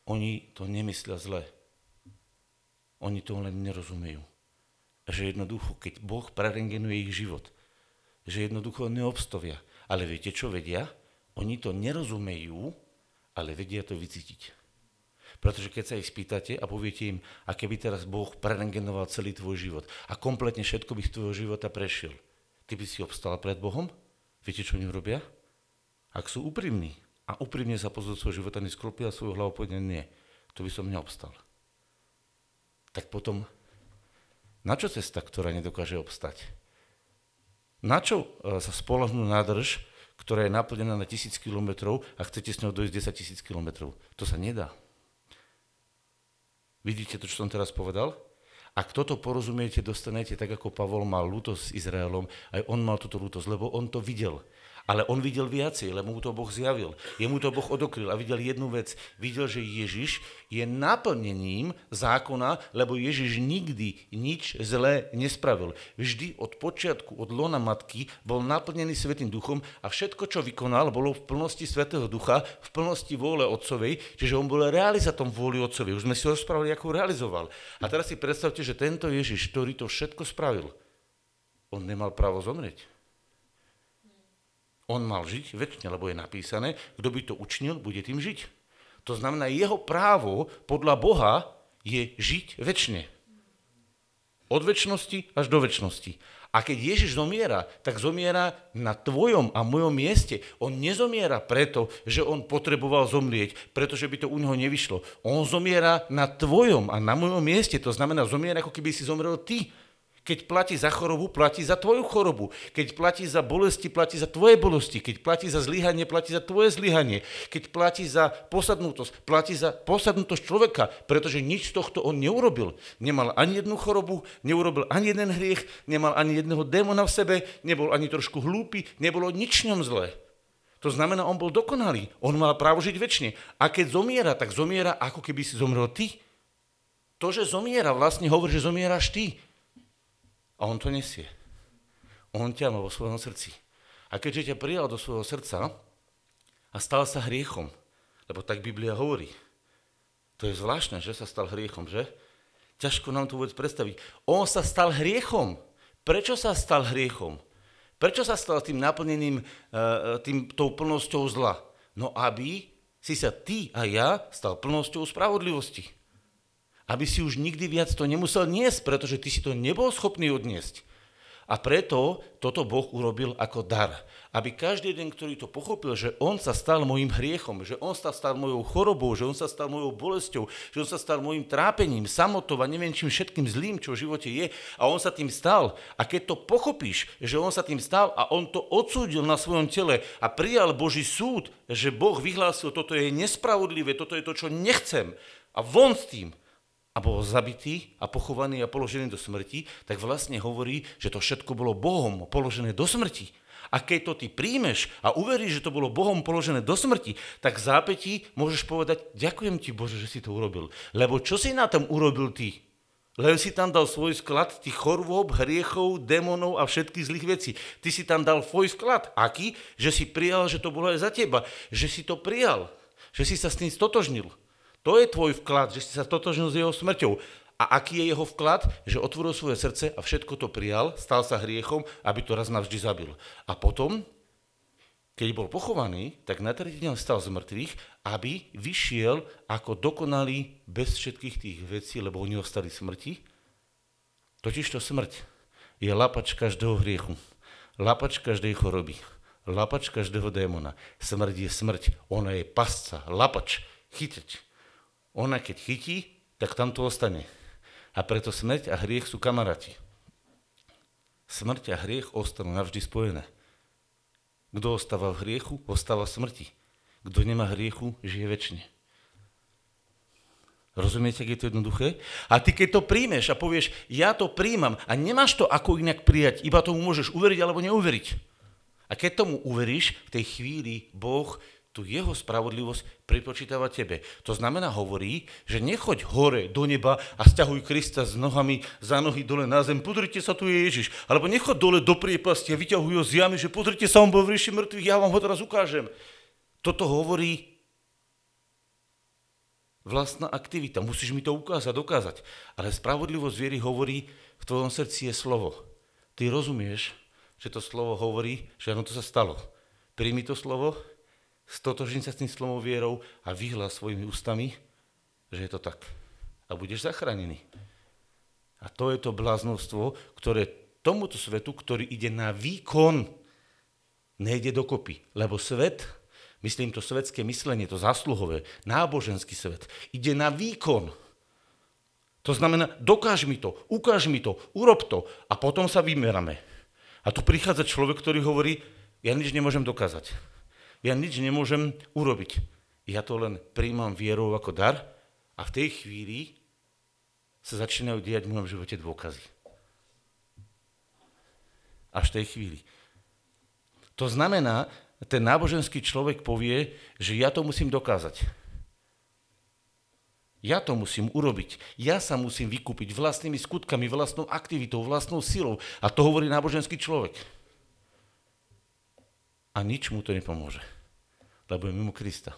Oni to nemyslia zle. Oni to len nerozumejú. Že jednoducho, keď Boh prerengenuje ich život, že jednoducho neobstovia. Ale viete, čo vedia? Oni to nerozumejú, ale vedia to vycítiť. Pretože keď sa ich spýtate a poviete im, a keby teraz Boh prerengenoval celý tvoj život a kompletne všetko by z tvojho života prešiel, ty by si obstal pred Bohom? Viete, čo oni robia? Ak sú úprimní a úprimne sa pozrú svoj život a nesklopia svoju hlavu a povedia, nie, to by som neobstal. Tak potom, na čo cesta, ktorá nedokáže obstať? Na čo e, sa spolahnú nádrž, ktorá je naplnená na tisíc kilometrov a chcete s ňou dojsť 10 tisíc kilometrov? To sa nedá. Vidíte to, čo som teraz povedal? Ak toto porozumiete, dostanete tak, ako Pavol mal lútosť s Izraelom, aj on mal túto lútosť, lebo on to videl. Ale on videl viacej, lebo mu to Boh zjavil. Jemu to Boh odokryl a videl jednu vec. Videl, že Ježiš je naplnením zákona, lebo Ježiš nikdy nič zlé nespravil. Vždy od počiatku, od lona matky, bol naplnený Svetým duchom a všetko, čo vykonal, bolo v plnosti Svetého ducha, v plnosti vôle Otcovej, čiže on bol realizatom vôli Otcovej. Už sme si rozprávali, ako realizoval. A teraz si predstavte, že tento Ježiš, ktorý to všetko spravil, on nemal právo zomrieť. On mal žiť väčšine, lebo je napísané, kto by to učinil, bude tým žiť. To znamená, jeho právo podľa Boha je žiť väčšine. Od väčšnosti až do väčšnosti. A keď Ježiš zomiera, tak zomiera na tvojom a mojom mieste. On nezomiera preto, že on potreboval zomrieť, pretože by to u neho nevyšlo. On zomiera na tvojom a na mojom mieste. To znamená, zomiera ako keby si zomrel ty. Keď platí za chorobu, platí za tvoju chorobu. Keď platí za bolesti, platí za tvoje bolesti. Keď platí za zlyhanie, platí za tvoje zlyhanie. Keď platí za posadnutosť, platí za posadnutosť človeka, pretože nič z tohto on neurobil. Nemal ani jednu chorobu, neurobil ani jeden hriech, nemal ani jedného démona v sebe, nebol ani trošku hlúpy, nebolo nič ňom zlé. To znamená, on bol dokonalý. On mal právo žiť väčšine. A keď zomiera, tak zomiera, ako keby si zomrel ty. To, že zomiera, vlastne hovorí, že zomieraš ty. A on to nesie. On ťa má vo svojom srdci. A keďže ťa prijal do svojho srdca a stal sa hriechom, lebo tak Biblia hovorí, to je zvláštne, že sa stal hriechom, že? Ťažko nám to vôbec predstaviť. On sa stal hriechom. Prečo sa stal hriechom? Prečo sa stal tým naplneným, e, e, tým, tou plnosťou zla? No aby si sa ty a ja stal plnosťou spravodlivosti aby si už nikdy viac to nemusel niesť, pretože ty si to nebol schopný odniesť. A preto toto Boh urobil ako dar. Aby každý jeden, ktorý to pochopil, že on sa stal môjim hriechom, že on sa stal mojou chorobou, že on sa stal mojou bolesťou, že on sa stal môjim trápením, samotou a neviem čím všetkým zlým, čo v živote je. A on sa tým stal. A keď to pochopíš, že on sa tým stal a on to odsúdil na svojom tele a prijal Boží súd, že Boh vyhlásil, toto je nespravodlivé, toto je to, čo nechcem. A von s tým a bol zabitý a pochovaný a položený do smrti, tak vlastne hovorí, že to všetko bolo Bohom položené do smrti. A keď to ty príjmeš a uveríš, že to bolo Bohom položené do smrti, tak v zápätí môžeš povedať, ďakujem ti Bože, že si to urobil. Lebo čo si na tom urobil ty? Len si tam dal svoj sklad tých chorôb, hriechov, démonov a všetkých zlých vecí. Ty si tam dal svoj sklad. Aký? Že si prijal, že to bolo aj za teba. Že si to prijal. Že si sa s tým stotožnil. To je tvoj vklad, že si sa totožnil s jeho smrťou. A aký je jeho vklad? Že otvoril svoje srdce a všetko to prijal, stal sa hriechom, aby to raz navždy zabil. A potom, keď bol pochovaný, tak na tretí deň stal z mŕtvych, aby vyšiel ako dokonalý bez všetkých tých vecí, lebo oni ostali smrti. Totiž to smrť je lapač každého hriechu, lapač každej choroby, lapač každého démona. Smrť je smrť, ona je pasca, lapač, chyteč. Ona keď chytí, tak tam to ostane. A preto smrť a hriech sú kamaráti. Smrť a hriech ostanú navždy spojené. Kto ostáva v hriechu, ostáva v smrti. Kto nemá hriechu, žije väčšine. Rozumiete, ak je to jednoduché? A ty keď to príjmeš a povieš, ja to príjmam a nemáš to ako inak prijať, iba tomu môžeš uveriť alebo neuveriť. A keď tomu uveríš, v tej chvíli Boh tu jeho spravodlivosť pripočítava tebe. To znamená, hovorí, že nechoď hore do neba a stiahuj Krista s nohami za nohy dole na zem. Pozrite sa, tu je Ježiš. Alebo nechoď dole do priepasti a vyťahuj ho z jamy, že pozrite sa, on bol v ríši mŕtvych, ja vám ho teraz ukážem. Toto hovorí vlastná aktivita. Musíš mi to ukázať, dokázať. Ale spravodlivosť viery hovorí, v tvojom srdci je slovo. Ty rozumieš, že to slovo hovorí, že áno, to sa stalo. Príjmi to slovo, stotožím sa s tým slovom vierou a vyhlas svojimi ústami, že je to tak. A budeš zachránený. A to je to bláznostvo, ktoré tomuto svetu, ktorý ide na výkon, nejde dokopy. Lebo svet, myslím to svetské myslenie, to zasluhové, náboženský svet, ide na výkon. To znamená, dokáž mi to, ukáž mi to, urob to a potom sa vymerame. A tu prichádza človek, ktorý hovorí, ja nič nemôžem dokázať. Ja nič nemôžem urobiť. Ja to len príjmam vierou ako dar a v tej chvíli sa začínajú diať v mojom živote dôkazy. Až v tej chvíli. To znamená, ten náboženský človek povie, že ja to musím dokázať. Ja to musím urobiť. Ja sa musím vykúpiť vlastnými skutkami, vlastnou aktivitou, vlastnou silou. A to hovorí náboženský človek. A nič mu to nepomôže. Lebo je mimo Krista.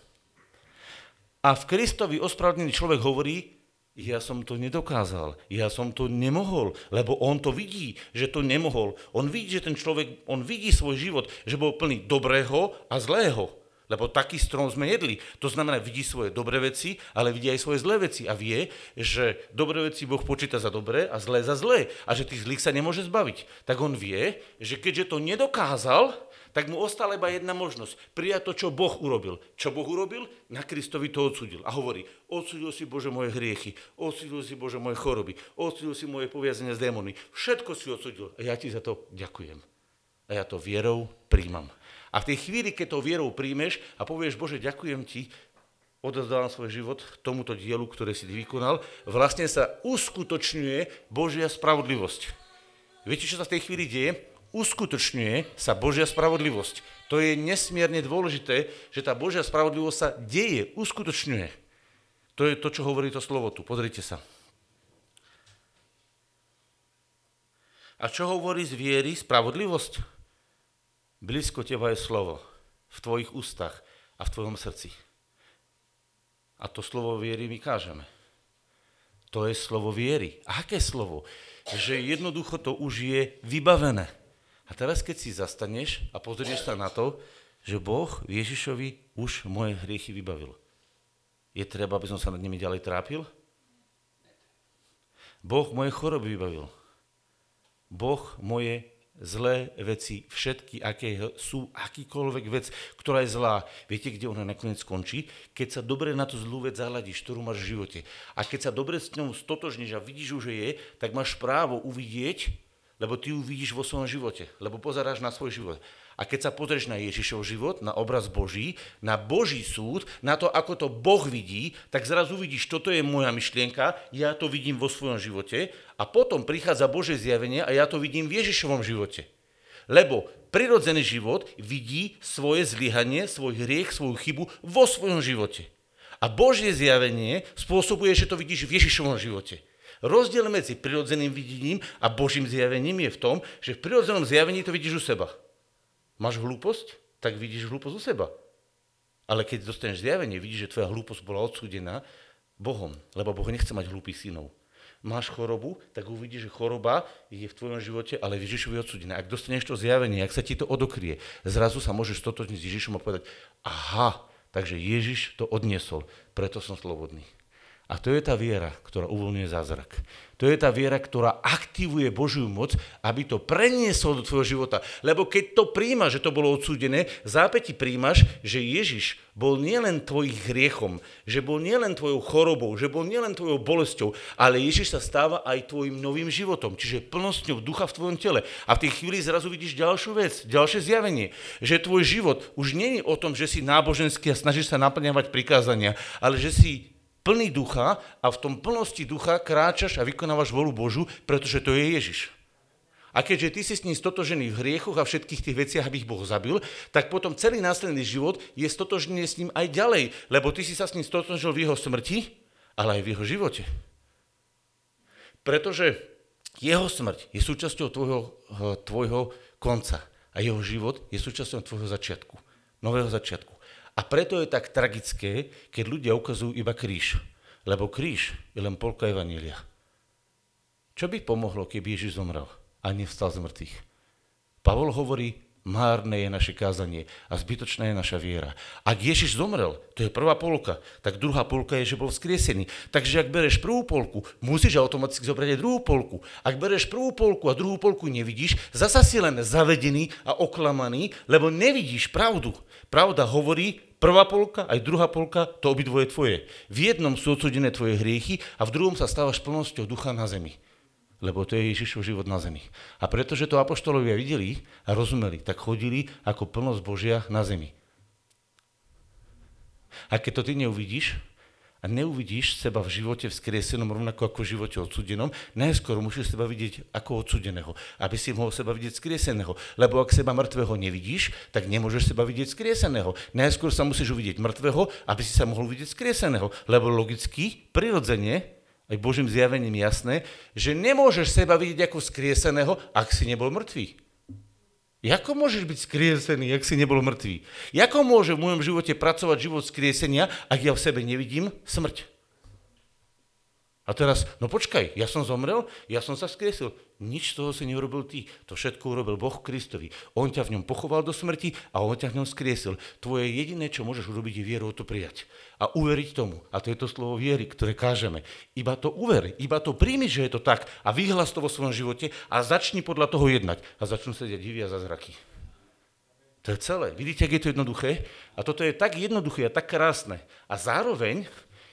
A v Kristovi ospravedlnený človek hovorí, ja som to nedokázal, ja som to nemohol, lebo on to vidí, že to nemohol. On vidí, že ten človek, on vidí svoj život, že bol plný dobrého a zlého. Lebo taký strom sme jedli. To znamená, vidí svoje dobré veci, ale vidí aj svoje zlé veci a vie, že dobré veci Boh počíta za dobré a zlé za zlé a že tých zlých sa nemôže zbaviť. Tak on vie, že keďže to nedokázal, tak mu ostala iba jedna možnosť. Prijať to, čo Boh urobil. Čo Boh urobil? Na Kristovi to odsudil. A hovorí, odsudil si Bože moje hriechy, odsudil si Bože moje choroby, odsudil si moje poviazenie s démony. Všetko si odsudil. A ja ti za to ďakujem. A ja to vierou príjmam. A v tej chvíli, keď to vierou príjmeš a povieš, Bože, ďakujem ti, odozdávam svoj život tomuto dielu, ktoré si ty vykonal, vlastne sa uskutočňuje Božia spravodlivosť. Viete, čo sa v tej chvíli deje? Uskutočňuje sa Božia spravodlivosť. To je nesmierne dôležité, že tá Božia spravodlivosť sa deje, uskutočňuje. To je to, čo hovorí to slovo tu. Pozrite sa. A čo hovorí z viery spravodlivosť? Blízko teba je slovo v tvojich ústach a v tvojom srdci. A to slovo viery my kážeme. To je slovo viery. A aké slovo? Že jednoducho to už je vybavené. A teraz, keď si zastaneš a pozrieš sa na to, že Boh Ježišovi už moje hriechy vybavil. Je treba, aby som sa nad nimi ďalej trápil? Boh moje choroby vybavil. Boh moje zlé veci, všetky, aké sú, akýkoľvek vec, ktorá je zlá. Viete, kde ona nakoniec skončí? Keď sa dobre na tú zlú vec zahľadíš, ktorú máš v živote. A keď sa dobre s ňou stotožníš a vidíš, že je, tak máš právo uvidieť, lebo ty ju vidíš vo svojom živote, lebo pozeráš na svoj život. A keď sa pozrieš na Ježišov život, na obraz Boží, na Boží súd, na to, ako to Boh vidí, tak zrazu vidíš, toto je moja myšlienka, ja to vidím vo svojom živote a potom prichádza Božie zjavenie a ja to vidím v Ježišovom živote. Lebo prirodzený život vidí svoje zlyhanie, svoj hriech, svoju chybu vo svojom živote. A Božie zjavenie spôsobuje, že to vidíš v Ježišovom živote. Rozdiel medzi prirodzeným videním a Božím zjavením je v tom, že v prirodzenom zjavení to vidíš u seba. Máš hlúposť? Tak vidíš hlúposť u seba. Ale keď dostaneš zjavenie, vidíš, že tvoja hlúposť bola odsúdená Bohom, lebo Boh nechce mať hlúpých synov. Máš chorobu, tak uvidíš, že choroba je v tvojom živote, ale Ježišovi odsúdená. Ak dostaneš to zjavenie, ak sa ti to odokrie, zrazu sa môžeš stotočniť s Ježišom a povedať, aha, takže Ježiš to odniesol, preto som slobodný. A to je tá viera, ktorá uvoľňuje zázrak. To je tá viera, ktorá aktivuje Božiu moc, aby to preniesol do tvojho života. Lebo keď to príjmaš, že to bolo odsúdené, zápäti príjmaš, že Ježiš bol nielen tvojich hriechom, že bol nielen tvojou chorobou, že bol nielen tvojou bolesťou, ale Ježiš sa stáva aj tvojim novým životom, čiže plnosťou ducha v tvojom tele. A v tej chvíli zrazu vidíš ďalšiu vec, ďalšie zjavenie, že tvoj život už je o tom, že si náboženský a snažíš sa naplňavať prikázania, ale že si plný ducha a v tom plnosti ducha kráčaš a vykonávaš volu Božu, pretože to je Ježiš. A keďže ty si s ním stotožený v hriechoch a všetkých tých veciach, aby ich Boh zabil, tak potom celý následný život je stotožený s ním aj ďalej, lebo ty si sa s ním stotožil v jeho smrti, ale aj v jeho živote. Pretože jeho smrť je súčasťou tvojho, tvojho konca a jeho život je súčasťou tvojho začiatku, nového začiatku. A preto je tak tragické, keď ľudia ukazujú iba kríž. Lebo kríž je len polka Evanília. Čo by pomohlo, keby Ježiš zomrel a nevstal z mŕtvych? Pavol hovorí, márne je naše kázanie a zbytočná je naša viera. Ak Ježiš zomrel, to je prvá polka, tak druhá polka je, že bol vzkriesený. Takže ak bereš prvú polku, musíš automaticky zobrať aj druhú polku. Ak bereš prvú polku a druhú polku nevidíš, zasa si len zavedený a oklamaný, lebo nevidíš pravdu. Pravda hovorí, Prvá polka, aj druhá polka, to obidvoje tvoje. V jednom sú odsudené tvoje hriechy a v druhom sa stávaš plnosťou ducha na zemi. Lebo to je Ježišov život na zemi. A pretože to apoštolovia videli a rozumeli, tak chodili ako plnosť Božia na zemi. A keď to ty neuvidíš a neuvidíš seba v živote vzkriesenom rovnako ako v živote odsudenom, najskôr musíš seba vidieť ako odsudeného, aby si mohol seba vidieť skrieseného. Lebo ak seba mŕtvého nevidíš, tak nemôžeš seba vidieť skrieseného. Najskôr sa musíš uvidieť mŕtvého, aby si sa mohol vidieť skrieseného. Lebo logicky, prirodzene, aj Božím zjavením jasné, že nemôžeš seba vidieť ako skrieseného, ak si nebol mŕtvý. Ako môžeš byť skriesený, ak si nebol mŕtvý? Ako môže v môjom živote pracovať život skriesenia, ak ja v sebe nevidím smrť? A teraz, no počkaj, ja som zomrel, ja som sa skriesil. Nič z toho si neurobil ty. To všetko urobil Boh Kristovi. On ťa v ňom pochoval do smrti a on ťa v ňom skriesil. Tvoje jediné, čo môžeš urobiť, je vieru to prijať. A uveriť tomu. A to je to slovo viery, ktoré kážeme. Iba to uveri, iba to príjmi, že je to tak a vyhlas to vo svojom živote a začni podľa toho jednať. A začnú sa diať divia zázraky. To je celé. Vidíte, ak je to jednoduché? A toto je tak jednoduché a tak krásne. A zároveň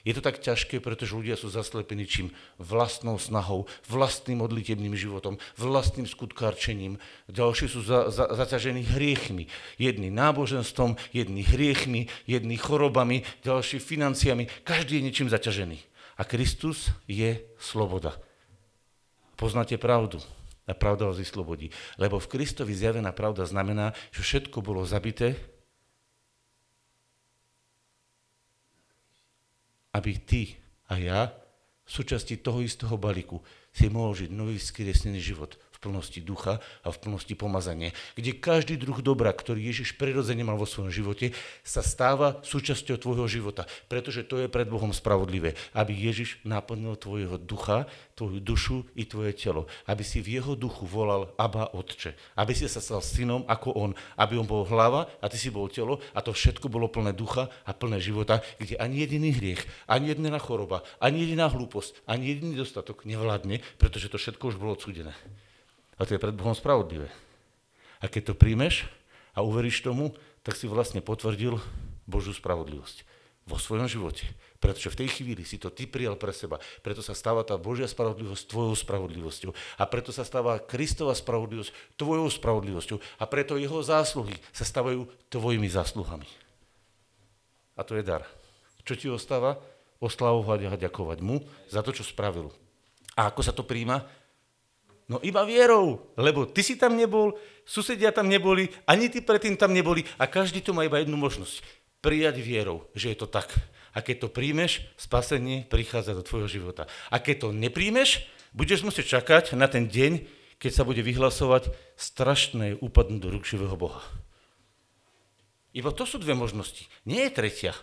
je to tak ťažké, pretože ľudia sú zaslepení čím? Vlastnou snahou, vlastným odlitebným životom, vlastným skutkárčením. Ďalší sú za, za, zaťažení hriechmi. Jedni náboženstvom, jedni hriechmi, jedni chorobami, ďalší financiami. Každý je niečím zaťažený. A Kristus je sloboda. Poznáte pravdu. A pravda vás vyslobodí. Lebo v Kristovi zjavená pravda znamená, že všetko bolo zabité, aby ty a ja v súčasti toho istého balíku si mohol žiť nový skriesnený život plnosti ducha a v plnosti pomazania, kde každý druh dobra, ktorý Ježiš prirodzene mal vo svojom živote, sa stáva súčasťou tvojho života, pretože to je pred Bohom spravodlivé, aby Ježiš naplnil tvojho ducha, tvoju dušu i tvoje telo, aby si v jeho duchu volal Abba Otče, aby si sa stal synom ako on, aby on bol hlava a ty si bol telo a to všetko bolo plné ducha a plné života, kde ani jediný hriech, ani jedna choroba, ani jediná hlúposť, ani jediný dostatok nevládne, pretože to všetko už bolo odsudené. A to je pred Bohom spravodlivé. A keď to príjmeš a uveríš tomu, tak si vlastne potvrdil Božú spravodlivosť vo svojom živote. Pretože v tej chvíli si to ty prijal pre seba. Preto sa stáva tá Božia spravodlivosť tvojou spravodlivosťou. A preto sa stáva Kristova spravodlivosť tvojou spravodlivosťou. A preto jeho zásluhy sa stávajú tvojimi zásluhami. A to je dar. Čo ti ostáva? Oslavovať a ďakovať mu za to, čo spravil. A ako sa to príjma? No iba vierou, lebo ty si tam nebol, susedia tam neboli, ani ty predtým tam neboli a každý tu má iba jednu možnosť. Prijať vierou, že je to tak. A keď to príjmeš, spasenie prichádza do tvojho života. A keď to nepríjmeš, budeš musieť čakať na ten deň, keď sa bude vyhlasovať strašné úpadnú do rúk živého Boha. Iba to sú dve možnosti. Nie je tretia.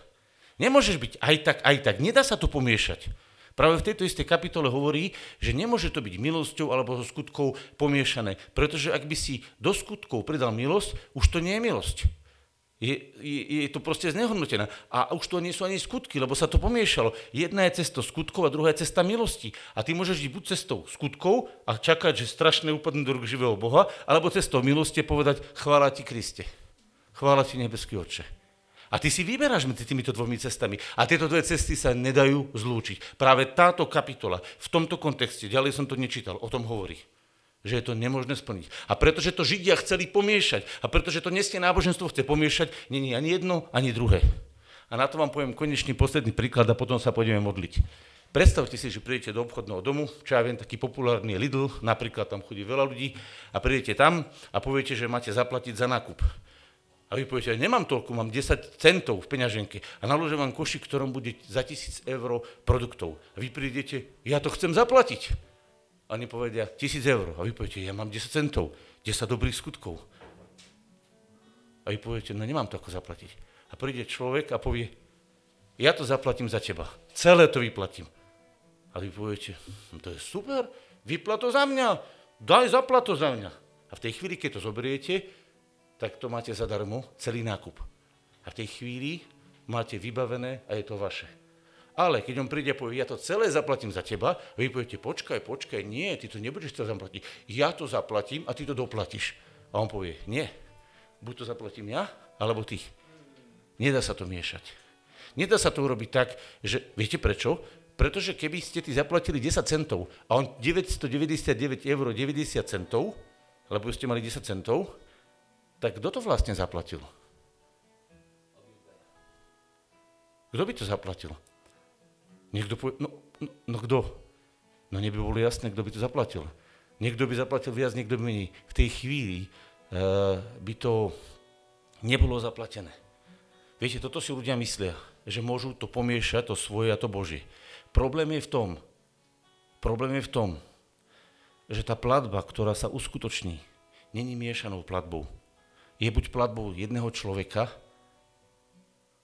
Nemôžeš byť aj tak, aj tak. Nedá sa to pomiešať. Práve v tejto istej kapitole hovorí, že nemôže to byť milosťou alebo so skutkou pomiešané, pretože ak by si do skutkov pridal milosť, už to nie je milosť. Je, je, je to proste znehodnotené. A už to nie sú ani skutky, lebo sa to pomiešalo. Jedna je cesta skutkov a druhá je cesta milosti. A ty môžeš ísť buď cestou skutkov a čakať, že strašné upadne do rúk živého Boha, alebo cestou milosti povedať chvála ti Kriste. Chvála ti nebeský oče. A ty si vyberáš medzi týmito dvomi cestami. A tieto dve cesty sa nedajú zlúčiť. Práve táto kapitola v tomto kontexte, ďalej som to nečítal, o tom hovorí. Že je to nemožné splniť. A pretože to Židia chceli pomiešať, a pretože to dneské náboženstvo chce pomiešať, není ani jedno, ani druhé. A na to vám poviem konečný posledný príklad a potom sa pôjdeme modliť. Predstavte si, že prídete do obchodného domu, čo ja viem, taký populárny Lidl, napríklad tam chodí veľa ľudí, a prídete tam a poviete, že máte zaplatiť za nákup. A vy poviete, nemám toľko, mám 10 centov v peňaženke a naložím vám koši, ktorom bude za 1000 eur produktov. A vy prídete, ja to chcem zaplatiť. A oni povedia, 1000 eur. A vy poviete, ja mám 10 centov, 10 dobrých skutkov. A vy poviete, no nemám to ako zaplatiť. A príde človek a povie, ja to zaplatím za teba. Celé to vyplatím. A vy poviete, no to je super, vyplat za mňa, daj zaplat to za mňa. A v tej chvíli, keď to zoberiete, tak to máte zadarmo, celý nákup. A v tej chvíli máte vybavené a je to vaše. Ale keď on príde a povie, ja to celé zaplatím za teba, vy poviete, počkaj, počkaj, nie, ty to nebudeš to zaplatiť. Ja to zaplatím a ty to doplatíš. A on povie, nie, buď to zaplatím ja, alebo ty. Nedá sa to miešať. Nedá sa to urobiť tak, že, viete prečo? Pretože keby ste ty zaplatili 10 centov a on 999 eur 90 centov, lebo ste mali 10 centov, tak kto to vlastne zaplatil? Kto by to zaplatil? Niekto povie, no, no, no kto? No neby bolo jasné, kto by to zaplatil. Niekto by zaplatil viac, niekto by menej. V tej chvíli uh, by to nebolo zaplatené. Viete, toto si ľudia myslia, že môžu to pomiešať, to svoje a to Božie. Problém je v tom, problém je v tom, že tá platba, ktorá sa uskutoční, není miešanou platbou. Je buď platbou jedného človeka,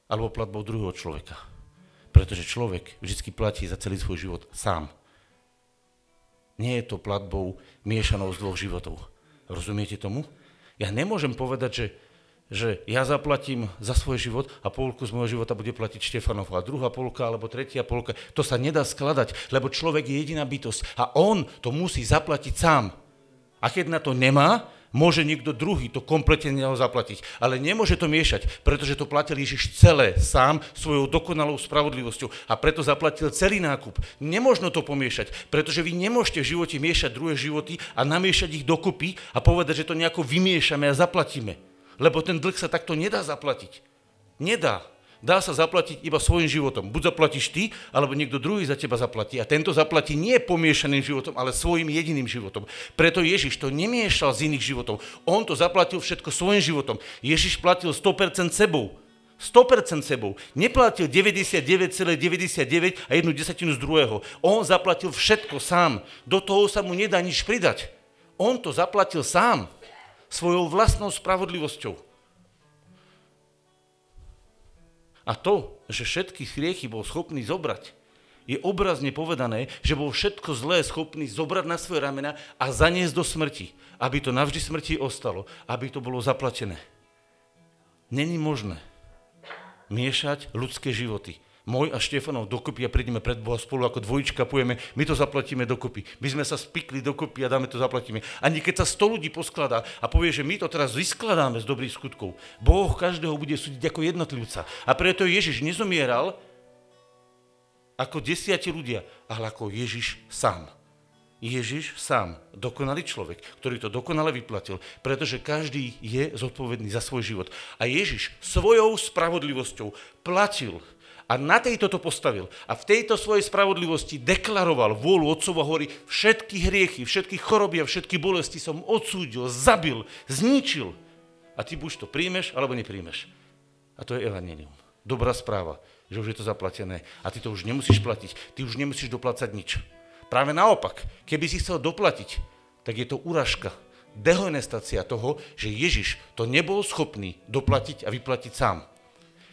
alebo platbou druhého človeka. Pretože človek vždy platí za celý svoj život sám. Nie je to platbou miešanou z dvoch životov. Rozumiete tomu? Ja nemôžem povedať, že, že ja zaplatím za svoj život a polku z môjho života bude platiť Štefanov a druhá polka alebo tretia polka. To sa nedá skladať, lebo človek je jediná bytosť a on to musí zaplatiť sám. A keď na to nemá, môže niekto druhý to kompletne zaplatiť. Ale nemôže to miešať, pretože to platil Ježiš celé, sám, svojou dokonalou spravodlivosťou a preto zaplatil celý nákup. Nemožno to pomiešať, pretože vy nemôžete v živote miešať druhé životy a namiešať ich dokopy a povedať, že to nejako vymiešame a zaplatíme. Lebo ten dlh sa takto nedá zaplatiť. Nedá dá sa zaplatiť iba svojim životom. Buď zaplatíš ty, alebo niekto druhý za teba zaplatí. A tento zaplatí nie pomiešaným životom, ale svojim jediným životom. Preto Ježiš to nemiešal z iných životov. On to zaplatil všetko svojim životom. Ježiš platil 100% sebou. 100% sebou. Neplatil 99,99 a jednu desatinu z druhého. On zaplatil všetko sám. Do toho sa mu nedá nič pridať. On to zaplatil sám. Svojou vlastnou spravodlivosťou. A to, že všetky hriechy bol schopný zobrať, je obrazne povedané, že bol všetko zlé schopný zobrať na svoje ramena a zaniesť do smrti, aby to navždy smrti ostalo, aby to bolo zaplatené. Není možné miešať ľudské životy môj a Štefanov dokopy a prídeme pred Boha spolu ako dvojička, pojeme, my to zaplatíme dokopy. My sme sa spikli dokopy a dáme to zaplatíme. Ani keď sa 100 ľudí poskladá a povie, že my to teraz vyskladáme z dobrých skutkov, Boh každého bude súdiť ako jednotlivca. A preto Ježiš nezomieral ako desiati ľudia, ale ako Ježiš sám. Ježiš sám, dokonalý človek, ktorý to dokonale vyplatil, pretože každý je zodpovedný za svoj život. A Ježiš svojou spravodlivosťou platil a na tejto to postavil. A v tejto svojej spravodlivosti deklaroval vôľu Otcova hory všetky hriechy, všetky choroby a všetky bolesti som odsúdil, zabil, zničil. A ty buď to príjmeš, alebo nepríjmeš. A to je evanelium. Dobrá správa, že už je to zaplatené. A ty to už nemusíš platiť. Ty už nemusíš doplácať nič. Práve naopak, keby si chcel doplatiť, tak je to úražka, dehonestácia toho, že Ježiš to nebol schopný doplatiť a vyplatiť sám.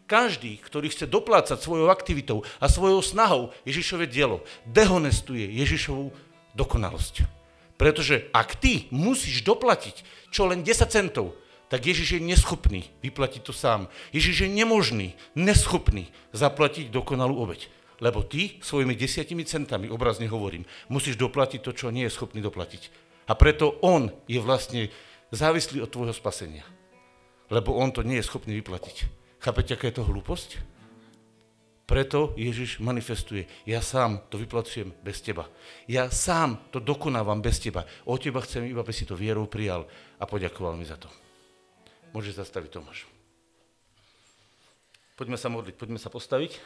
Každý, ktorý chce doplácať svojou aktivitou a svojou snahou Ježišové dielo, dehonestuje Ježišovú dokonalosť. Pretože ak ty musíš doplatiť čo len 10 centov, tak Ježiš je neschopný vyplatiť to sám. Ježiš je nemožný, neschopný zaplatiť dokonalú obeď. Lebo ty svojimi desiatimi centami, obrazne hovorím, musíš doplatiť to, čo nie je schopný doplatiť. A preto on je vlastne závislý od tvojho spasenia. Lebo on to nie je schopný vyplatiť. Chápete, aká je to hlúposť? Preto Ježiš manifestuje, ja sám to vyplacujem bez teba. Ja sám to dokonávam bez teba. O teba chcem iba, aby si to vierou prijal a poďakoval mi za to. Môžeš zastaviť Tomáš. Poďme sa modliť, poďme sa postaviť.